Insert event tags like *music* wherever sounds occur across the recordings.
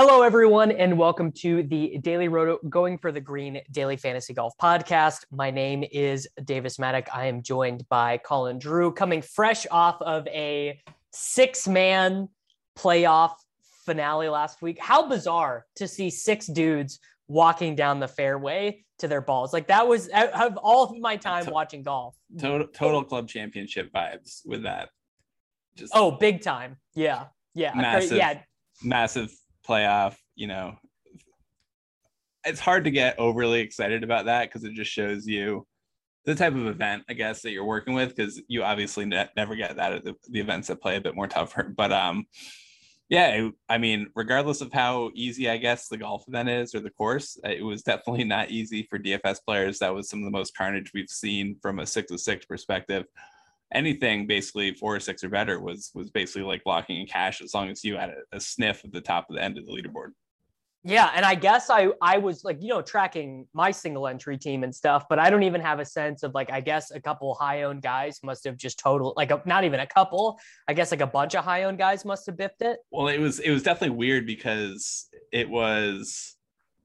Hello, everyone, and welcome to the Daily Roto Going for the Green Daily Fantasy Golf Podcast. My name is Davis Maddock. I am joined by Colin Drew, coming fresh off of a six man playoff finale last week. How bizarre to see six dudes walking down the fairway to their balls. Like that was out of all of my time watching golf. Total, total club championship vibes with that. Just oh, big time. Yeah. Yeah. Massive, yeah. Massive playoff, you know, it's hard to get overly excited about that because it just shows you the type of event, I guess, that you're working with. Because you obviously ne- never get that at the, the, events that play a bit more tougher. But um, yeah, I mean, regardless of how easy I guess the golf event is or the course, it was definitely not easy for DFS players. That was some of the most carnage we've seen from a six of six perspective anything basically four or six or better was was basically like blocking in cash as long as you had a, a sniff at the top of the end of the leaderboard. Yeah, and I guess I I was like you know tracking my single entry team and stuff, but I don't even have a sense of like I guess a couple high owned guys must have just total like a, not even a couple. I guess like a bunch of high owned guys must have biffed it. Well, it was it was definitely weird because it was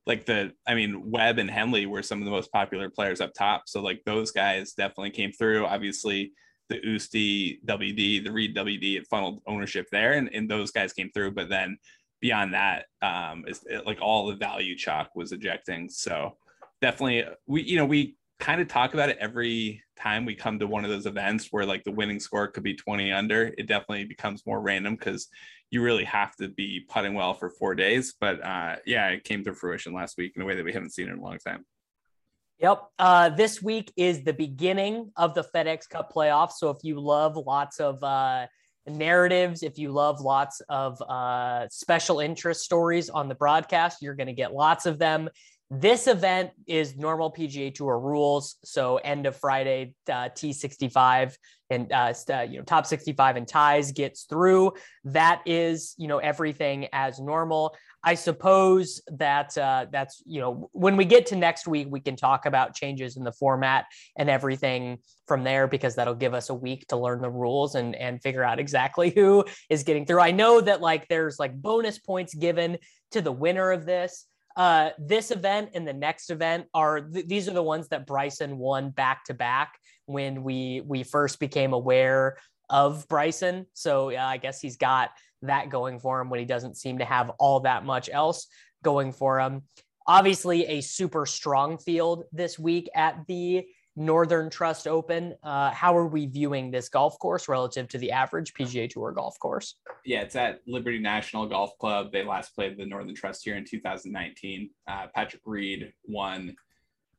like the I mean Webb and Henley were some of the most popular players up top, so like those guys definitely came through. Obviously, the Oosty WD, the Reed WD, it funneled ownership there, and, and those guys came through. But then beyond that, um, is it, like all the value chalk was ejecting. So definitely, we you know we kind of talk about it every time we come to one of those events where like the winning score could be 20 under. It definitely becomes more random because you really have to be putting well for four days. But uh, yeah, it came to fruition last week in a way that we haven't seen in a long time. Yep. Uh, this week is the beginning of the FedEx Cup playoffs. So if you love lots of uh, narratives, if you love lots of uh, special interest stories on the broadcast, you're going to get lots of them. This event is normal PGA Tour rules. So end of Friday, uh, T65 and uh, uh, you know top 65 and ties gets through. That is you know everything as normal. I suppose that uh, that's you know when we get to next week, we can talk about changes in the format and everything from there because that'll give us a week to learn the rules and and figure out exactly who is getting through. I know that like there's like bonus points given to the winner of this. Uh, this event and the next event are th- these are the ones that Bryson won back to back when we we first became aware of Bryson. So yeah, I guess he's got that going for him when he doesn't seem to have all that much else going for him. Obviously, a super strong field this week at the Northern Trust Open. Uh, how are we viewing this golf course relative to the average PGA Tour golf course? Yeah, it's at Liberty National Golf Club. They last played the Northern Trust here in 2019. Uh, Patrick Reed won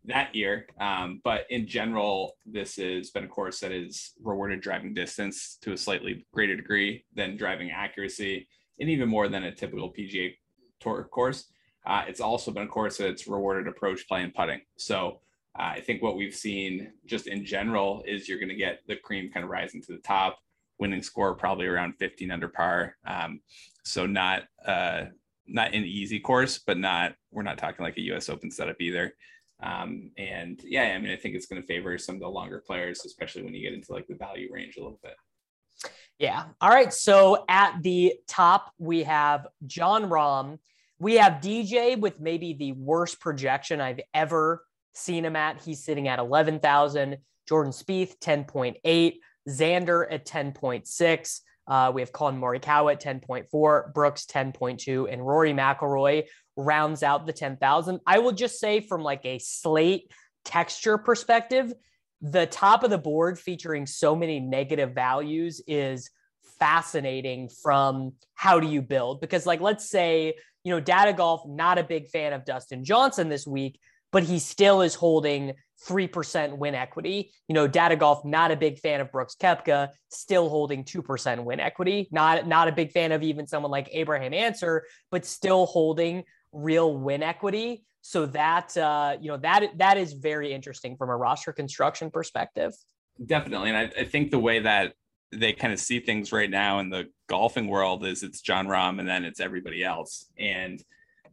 that year. Um, but in general, this has been a course that has rewarded driving distance to a slightly greater degree than driving accuracy, and even more than a typical PGA Tour course. Uh, it's also been a course that's rewarded approach play and putting. So uh, I think what we've seen just in general is you're going to get the cream kind of rising to the top, winning score probably around 15 under par. Um, so not uh, not an easy course, but not we're not talking like a U.S. Open setup either. Um, and yeah, I mean, I think it's going to favor some of the longer players, especially when you get into like the value range a little bit. Yeah. All right. So at the top, we have Jon Rahm. We have DJ with maybe the worst projection I've ever seen him at. He's sitting at 11,000. Jordan Spieth, 10.8. Xander at 10.6. Uh, we have Collin Morikawa at 10.4, Brooks 10.2, and Rory McIlroy rounds out the 10,000. I will just say from like a slate texture perspective, the top of the board featuring so many negative values is fascinating from how do you build because like let's say you know data golf not a big fan of dustin johnson this week but he still is holding 3% win equity. You know, Data Golf, not a big fan of Brooks Koepka, still holding 2% win equity. Not, not a big fan of even someone like Abraham Ancer, but still holding real win equity. So that, uh, you know, that, that is very interesting from a roster construction perspective. Definitely. And I, I think the way that they kind of see things right now in the golfing world is it's Jon Rahm and then it's everybody else. And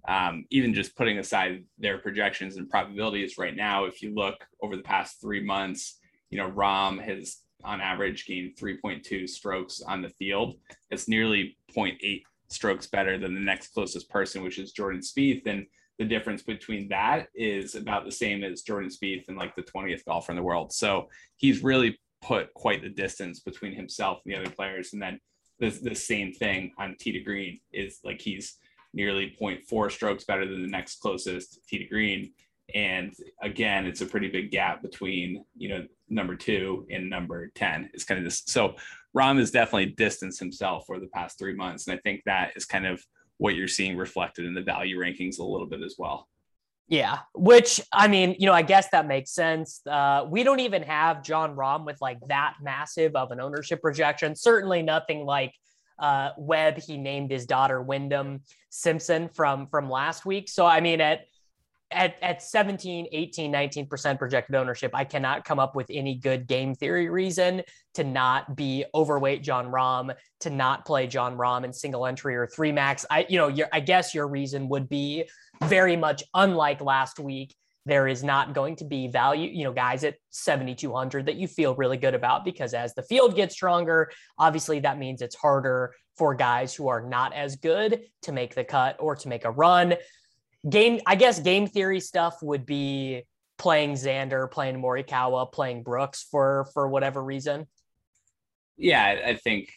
um, even just putting aside their projections and probabilities right now, if you look over the past three months, you know, Rahm has on average gained 3.2 strokes on the field. It's nearly 0.8 strokes better than the next closest person, which is Jordan Spieth. And the difference between that is about the same as Jordan Spieth and like the 20th golfer in the world. So he's really put quite the distance between himself and the other players. And then the, the same thing on tee to green is like he's nearly 0.4 strokes better than the next closest tee to green. And again, it's a pretty big gap between, you know, number two and number 10. It's kind of this. So Rahm has definitely distanced himself for the past three months. And I think that is kind of what you're seeing reflected in the value rankings a little bit as well. Yeah, which I mean, you know, I guess that makes sense. Uh, we don't even have Jon Rahm with like that massive of an ownership projection. Certainly nothing like uh, Webb. He named his daughter Wyndham Simpson from from last week. So I mean, at at, at 17, 18, 19% projected ownership, I cannot come up with any good game theory reason to not be overweight Jon Rahm, to not play Jon Rahm in single entry or three max. I, you know, your, I guess your reason would be very much unlike last week. There is not going to be value, you know, guys at 7,200 that you feel really good about because as the field gets stronger, obviously that means it's harder for guys who are not as good to make the cut or to make a run. Game i guess game theory stuff would be playing xander playing morikawa playing brooks for for whatever reason. Yeah i think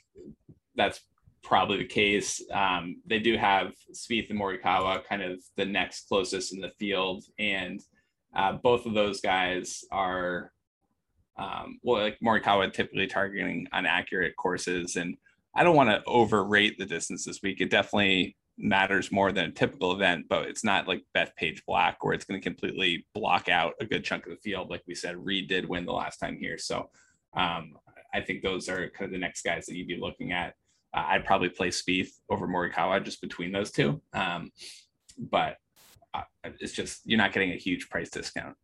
that's probably the case. Um, they do have Spieth and morikawa kind of the next closest in the field and uh, both of those guys are um, well like morikawa typically targeting unaccurate courses and i don't want to overrate the distance this week it definitely matters more than a typical event, but it's not like Bethpage Black where it's going to completely block out a good chunk of the field. Like we said, Reed did win the last time here. So um, I think those are kind of the next guys that you'd be looking at. Uh, I'd probably play Spieth over Morikawa just between those two. Um, but it's just, you're not getting a huge price discount.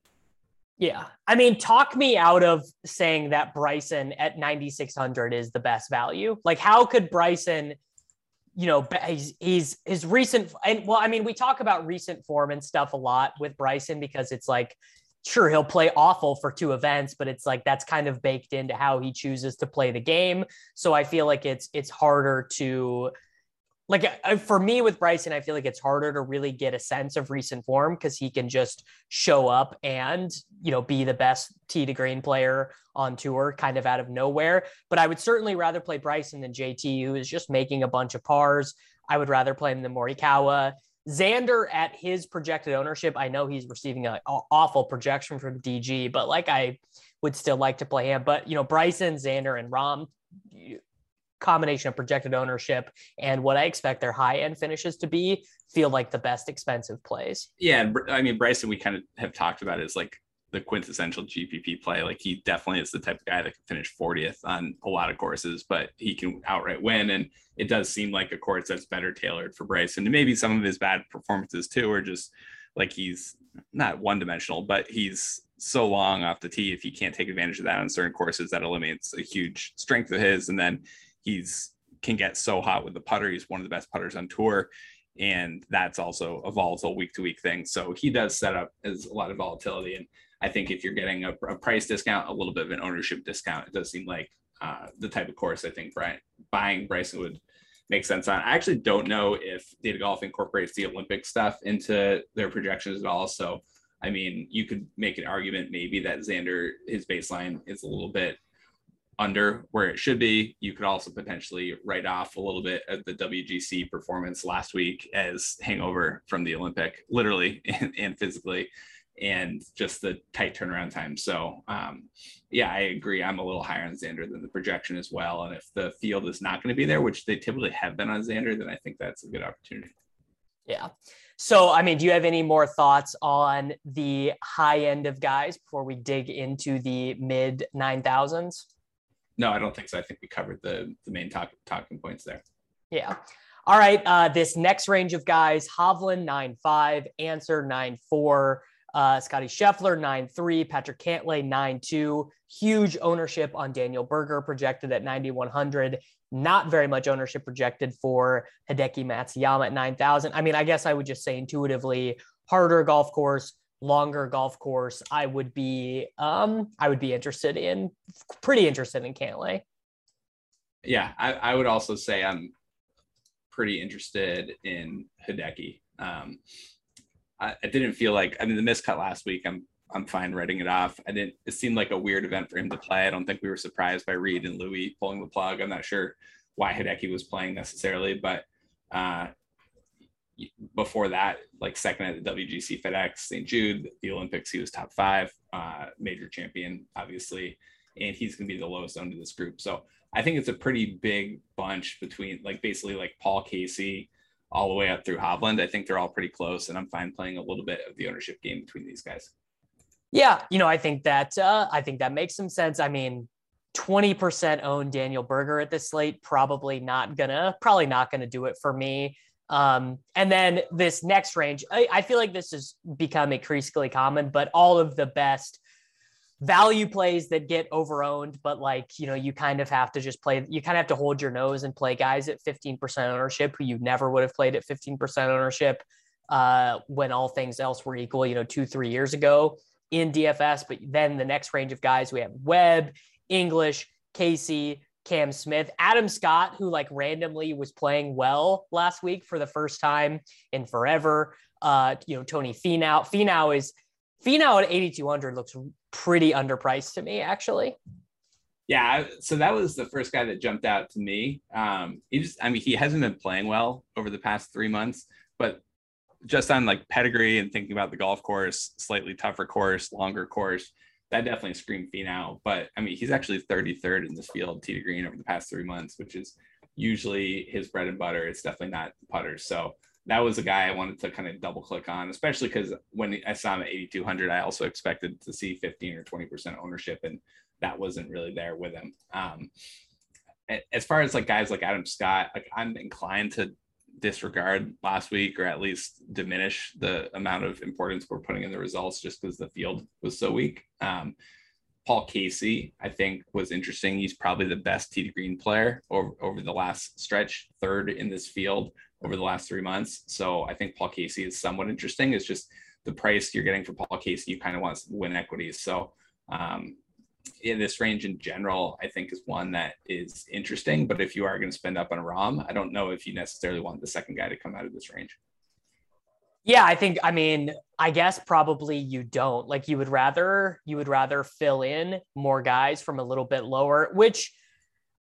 Yeah. I mean, talk me out of saying that Bryson at 9,600 is the best value. Like, how could Bryson – you know, he's, he's his recent and well, I mean, we talk about recent form and stuff a lot with Bryson because it's like, sure, he'll play awful for two events, but it's like that's kind of baked into how he chooses to play the game. So I feel like it's it's harder to like uh, for me with Bryson, I feel like it's harder to really get a sense of recent form because he can just show up and you know be the best tee to green player on tour, kind of out of nowhere. But I would certainly rather play Bryson than JT, who is just making a bunch of pars. I would rather play him than Morikawa. Xander at his projected ownership, I know he's receiving an awful projection from DG, but like I would still like to play him. But you know, Bryson, Xander, and Rahm, combination of projected ownership and what I expect their high end finishes to be feel like the best expensive plays. Yeah, I mean Bryson, we kind of have talked about is like the quintessential GPP play. Like he definitely is the type of guy that can finish 40th on a lot of courses, but he can outright win. And it does seem like a course that's better tailored for Bryson. And maybe some of his bad performances too are just like he's not one dimensional, but he's so long off the tee. If he can't take advantage of that on certain courses, that eliminates a huge strength of his. And then he's can get so hot with the putter. He's one of the best putters on tour. And that's also a volatile week to week thing. So he does set up as a lot of volatility. And I think if you're getting a, a price discount, a little bit of an ownership discount, it does seem like uh, the type of course I think Brian, buying Bryson would make sense on. I actually don't know if Data Golf incorporates the Olympic stuff into their projections at all. So, I mean, you could make an argument maybe that Xander, his baseline is a little bit under where it should be. You could also potentially write off a little bit of the WGC performance last week as hangover from the Olympic, literally *laughs* and, and physically, and just the tight turnaround time. So, um, yeah, I agree. I'm a little higher on Xander than the projection as well. And if the field is not going to be there, which they typically have been on Xander, then I think that's a good opportunity. Yeah. So, I mean, do you have any more thoughts on the high end of guys before we dig into the mid 9,000s? No, I don't think so. I think we covered the the main talk, talking points there. Yeah. All right. Uh, this next range of guys: Hovland nine five, Ancer nine four, uh, Scottie Scheffler nine three, Patrick Cantlay nine two. Huge ownership on Daniel Berger, projected at ninety one hundred. Not very much ownership projected for Hideki Matsuyama at nine thousand. I mean, I guess I would just say intuitively harder golf course, longer golf course, I would be um I would be interested in pretty interested in Cantlay. Yeah, I, I would also say I'm pretty interested in Hideki. Um, I, I, didn't feel like I mean the miscut last week. I'm I'm fine writing it off. I didn't. It seemed like a weird event for him to play. I don't think we were surprised by Reed and Louis pulling the plug. I'm not sure why Hideki was playing necessarily, but uh, before that, like second at the WGC FedEx, St. Jude, the Olympics, he was top five, uh, major champion, obviously, and he's going to be the lowest owned of this group. So I think it's a pretty big bunch between like basically like Paul Casey all the way up through Hovland. I think they're all pretty close, and I'm fine playing a little bit of the ownership game between these guys. Yeah, you know, I think that uh, I think that makes some sense. I mean, 20% own Daniel Berger at this slate, probably not gonna, probably not gonna do it for me. Um, and then this next range, I, I feel like this has become increasingly common, but all of the best value plays that get overowned, but like, you know, you kind of have to just play, you kind of have to hold your nose and play guys at 15% ownership who you never would have played at 15% ownership uh, when all things else were equal, you know, two, three years ago in DFS. But then the next range of guys, we have Webb, English, Casey, Cam Smith, Adam Scott, who like randomly was playing well last week for the first time in forever. Uh, you know, Tony Finau. Finau is Finau at 8,200 looks pretty underpriced to me, actually. Yeah, so that was the first guy that jumped out to me. Um, he just, I mean, he hasn't been playing well over the past three months, but just on like pedigree and thinking about the golf course, slightly tougher course, longer course, that definitely screamed Finau. But I mean, he's actually 33rd in this field, tee to green over the past three months, which is usually his bread and butter. It's definitely not putters. So that was a guy I wanted to kind of double click on, especially because when I saw him at 8,200, I also expected to see 15 or 20% ownership, and that wasn't really there with him. Um, as far as like guys like Adam Scott, like I'm inclined to disregard last week or at least diminish the amount of importance we're putting in the results just because the field was so weak. Um, Paul Casey, I think, was interesting. He's probably the best to green player over, over the last stretch, third in this field over the last three months. So I think Paul Casey is somewhat interesting. It's just the price you're getting for Paul Casey, you kind of want to win equities. So um, in this range in general, I think is one that is interesting. But if you are going to spend up on Rahm, I don't know if you necessarily want the second guy to come out of this range. Yeah, I think I mean, I guess probably you don't. Like you would rather you would rather fill in more guys from a little bit lower, which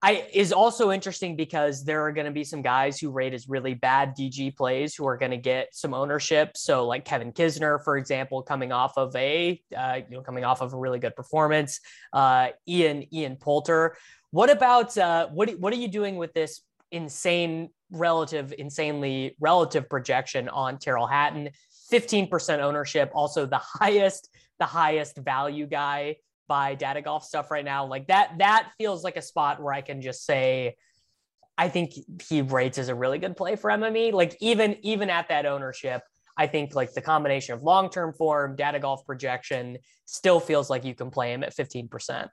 I is also interesting because there are going to be some guys who rate as really bad DG plays who are going to get some ownership. So like Kevin Kisner, for example, coming off of a uh, you know coming off of a really good performance. Uh, Ian Ian Poulter. What about uh, what what are you doing with this insane relative insanely relative projection on Tyrrell Hatton? 15% ownership, also the highest the highest value guy by data golf stuff right now. Like that, that feels like a spot where I can just say, I think he rates as a really good play for MME. Like even, even at that ownership, I think like the combination of long-term form, data golf projection still feels like you can play him at 15%.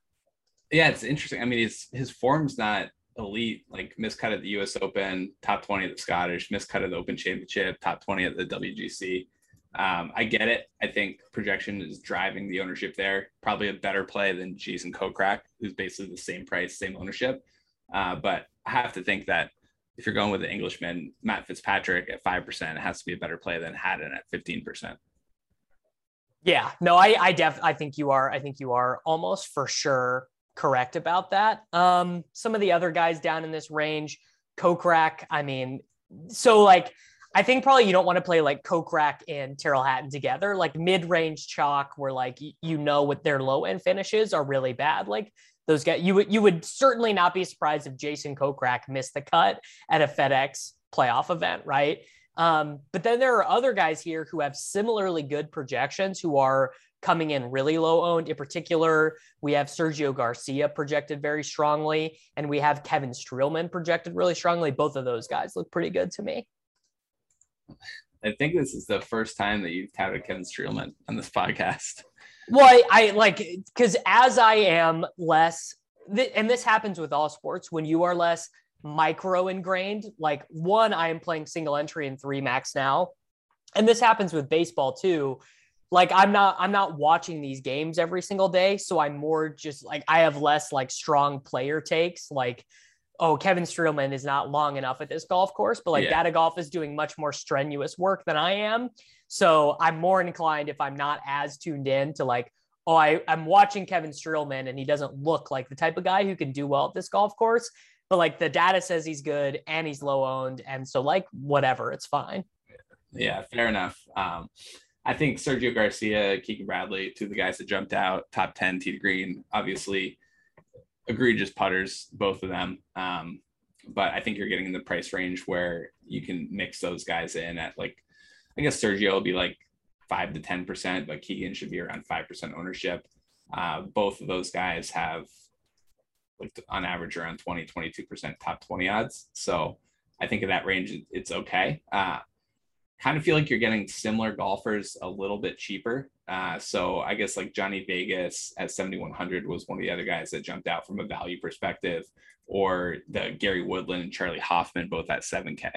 Yeah, it's interesting. I mean, his his form's not elite, like miscut at the US Open, top 20 at the Scottish, miscut at the Open Championship, top 20 at the WGC. Um, I get it. I think projection is driving the ownership there. Probably a better play than Jason Kokrak, who's basically the same price, same ownership. Uh, but I have to think that if you're going with the Englishman, Matt Fitzpatrick at 5%, it has to be a better play than Hatton at 15%. Yeah, no, I, I def, I think you are, I think you are almost for sure correct about that. Um, some of the other guys down in this range, Kokrak, I mean, so like, I think probably you don't want to play like Kokrak and Tyrrell Hatton together, like mid-range chalk, where like you know what their low end finishes are really bad. Like those guys, you would you would certainly not be surprised if Jason Kokrak missed the cut at a FedEx playoff event, right? Um, but then there are other guys here who have similarly good projections who are coming in really low owned. In particular, we have Sergio Garcia projected very strongly, and we have Kevin Streelman projected really strongly. Both of those guys look pretty good to me. I think this is the first time that you've touted Kevin Streelman on this podcast. Well, I, I like because as I am less, th- and this happens with all sports when you are less micro ingrained. Like one, I am playing single entry in three max now, and this happens with baseball too. Like I'm not, I'm not watching these games every single day, so I'm more just like I have less like strong player takes. Like oh, Kevin Streelman is not long enough at this golf course, but like yeah. Data Golf is doing much more strenuous work than I am. So I'm more inclined if I'm not as tuned in to like, oh, I, I'm watching Kevin Streelman and he doesn't look like the type of guy who can do well at this golf course. But like the data says he's good and he's low owned. And so like whatever, it's fine. Yeah, fair enough. Um, I think Sergio Garcia, Keegan Bradley, two of the guys that jumped out, top 10 tee to green, obviously egregious putters, both of them. Um, but I think you're getting in the price range where you can mix those guys in at like, I guess Sergio will be like five to 10%, but Keegan should be around 5% ownership. Uh, both of those guys have like on average around 20, 22% top 20 odds. So I think in that range, it's okay. Uh, kind of feel like you're getting similar golfers a little bit cheaper. Uh, so I guess like Johnny Vegas at 7,100 was one of the other guys that jumped out from a value perspective, or the Gary Woodland and Charley Hoffman both at 7K.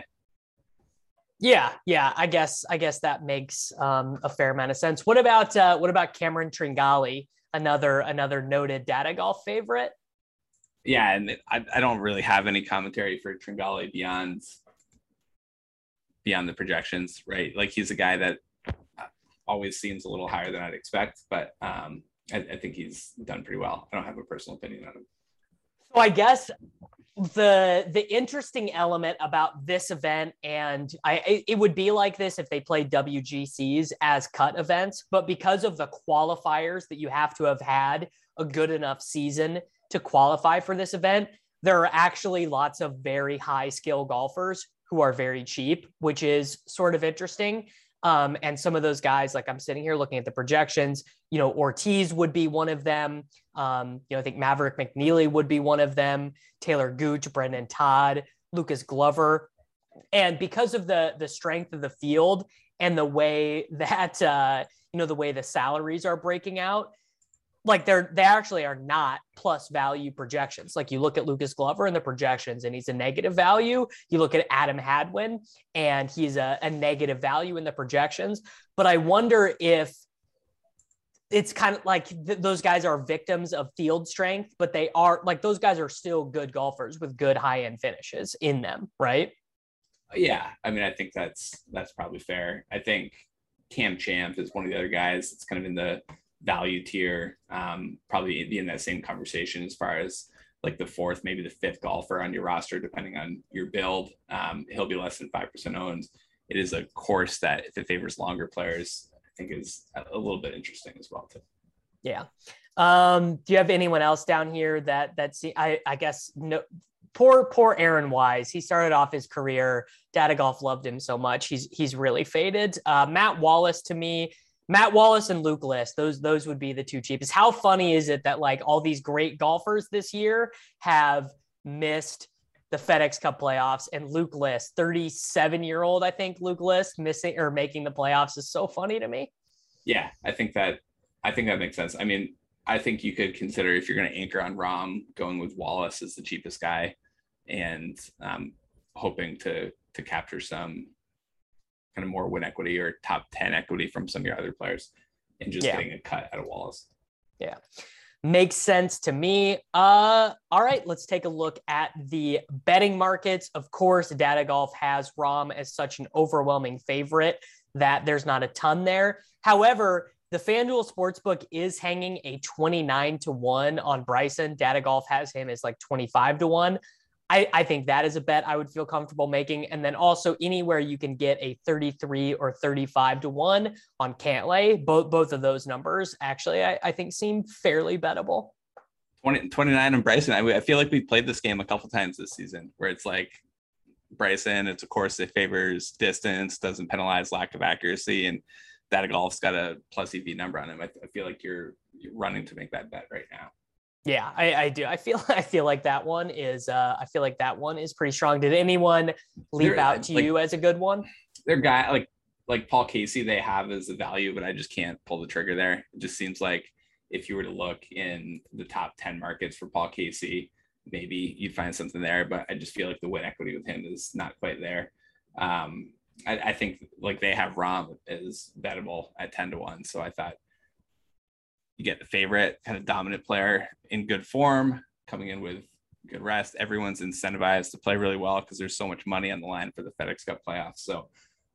Yeah, yeah, I guess I guess that makes um, a fair amount of sense. What about uh, what about Cameron Tringali, another another noted data golf favorite? Yeah, and I, I don't really have any commentary for Tringali beyond beyond the projections, right? Like he's a guy that always seems a little higher than I'd expect, but um, I, I think he's done pretty well. I don't have a personal opinion on him. So I guess the the interesting element about this event and I it would be like this if they played WGCs as cut events, but because of the qualifiers that you have to have had a good enough season to qualify for this event, there are actually lots of very high skill golfers who are very cheap, which is sort of interesting. Um, and some of those guys, like I'm sitting here looking at the projections, you know, Ortiz would be one of them. Um, you know, I think Maverick McNealy would be one of them. Talor Gooch, Brendon Todd, Lucas Glover. And because of the the strength of the field and the way *laughs* that uh, you know the way the salaries are breaking out, like they're they actually are not plus value projections. Like you look at Lucas Glover and the projections, and he's a negative value. You look at Adam Hadwin, and he's a, a negative value in the projections. But I wonder if it's kind of like th- those guys are victims of field strength, but they are like those guys are still good golfers with good high end finishes in them, right? Yeah, I mean, I think that's that's probably fair. I think Cam Champ is one of the other guys. It's kind of in the value tier, um, probably be in that same conversation as far as like the fourth, maybe the fifth golfer on your roster, depending on your build. Um, he'll be less than 5% owned. It is a course that if it favors longer players, I think is a little bit interesting as well too. Yeah. Um, do you have anyone else down here that that's I, I guess no poor poor Aaron Wise. He started off his career. Data Golf loved him so much. He's he's really faded. Uh, Matt Wallace to me Matt Wallace and Luke List, those those would be the two cheapest. How funny is it that like all these great golfers this year have missed the FedEx Cup playoffs and Luke List, 37 year old, I think Luke List missing or making the playoffs is so funny to me. Yeah, I think that I think that makes sense. I mean, I think you could consider if you're going to anchor on Rahm, going with Wallace as the cheapest guy, and um, hoping to to capture some kind of more win equity or top 10 equity from some of your other players and just yeah. getting a cut out of Wallace. Yeah. Makes sense to me. Uh, all right, let's take a look at the betting markets. Of course, Data Golf has Rahm as such an overwhelming favorite that there's not a ton there. However, the FanDuel Sportsbook is hanging a 29 to 1 on Bryson. Data Golf has him as like 25 to 1. I, I think that is a bet I would feel comfortable making. And then also anywhere you can get a 33 or 35 to 1 on Cantlay, both both of those numbers actually I, I think seem fairly bettable. 20, 29 and Bryson. I, I feel like we played this game a couple times this season where it's like Bryson, it's of course it favors distance, doesn't penalize lack of accuracy, and that golf's got a plus EV number on him. I, I feel like you're, you're running to make that bet right now. Yeah, I, I, do. I feel *laughs* I feel like that one is uh I feel like that one is pretty strong. Did anyone leap there, out to like, you as a good one? Their guy like like Paul Casey they have as a value, but I just can't pull the trigger there. It just seems like if you were to look in the top 10 markets for Paul Casey, maybe you'd find something there, but I just feel like the win equity with him is not quite there. Um, I, I think like they have Rahm is bettable at 10 to 1. So I thought you get the favorite kind of dominant player in good form coming in with good rest. Everyone's incentivized to play really well because there's so much money on the line for the FedEx Cup playoffs. So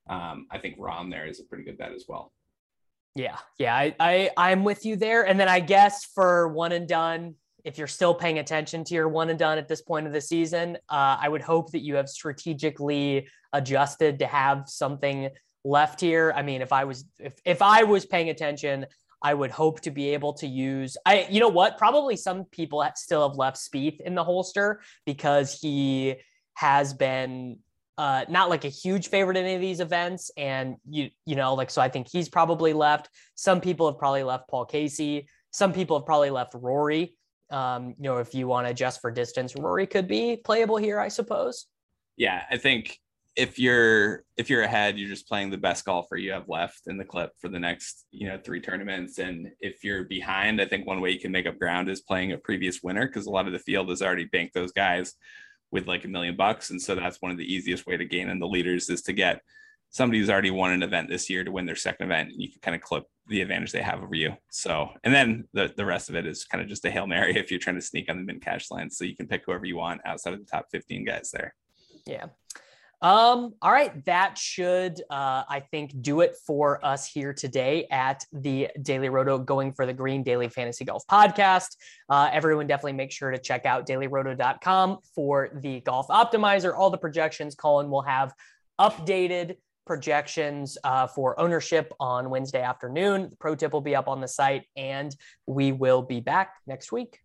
um, I think Rahm there is a pretty good bet as well. Yeah, yeah, I, I I'm with you there. And then I guess for one and done, if you're still paying attention to your one and done at this point of the season, uh, I would hope that you have strategically adjusted to have something left here. I mean, if I was if if I was paying attention, I would hope to be able to use. I you know what? Probably some people still have left Spieth in the holster because he has been uh, not like a huge favorite in any of these events, and you you know like so I think he's probably left. Some people have probably left Paul Casey. Some people have probably left Rory. Um, you know, if you want to adjust for distance, Rory could be playable here, I suppose. Yeah, I think if you're if you're ahead, you're just playing the best golfer you have left in the clip for the next you know three tournaments. And if you're behind, I think one way you can make up ground is playing a previous winner because a lot of the field has already banked those guys with like a million bucks, and so that's one of the easiest way to gain in the leaders is to get somebody who's already won an event this year to win their second event, and you can kind of clip the advantage they have over you. So, and then the, the rest of it is kind of just a Hail Mary if you're trying to sneak on the min cash line. So you can pick whoever you want outside of the top 15 guys there. Yeah. Um, all right, that should, uh, I think, do it for us here today at the Daily Roto Going for the Green Daily Fantasy Golf Podcast. Uh, everyone definitely make sure to check out dailyroto.com for the golf optimizer. All the projections Colin will have updated projections uh, for ownership on Wednesday afternoon. The pro tip will be up on the site, and we will be back next week.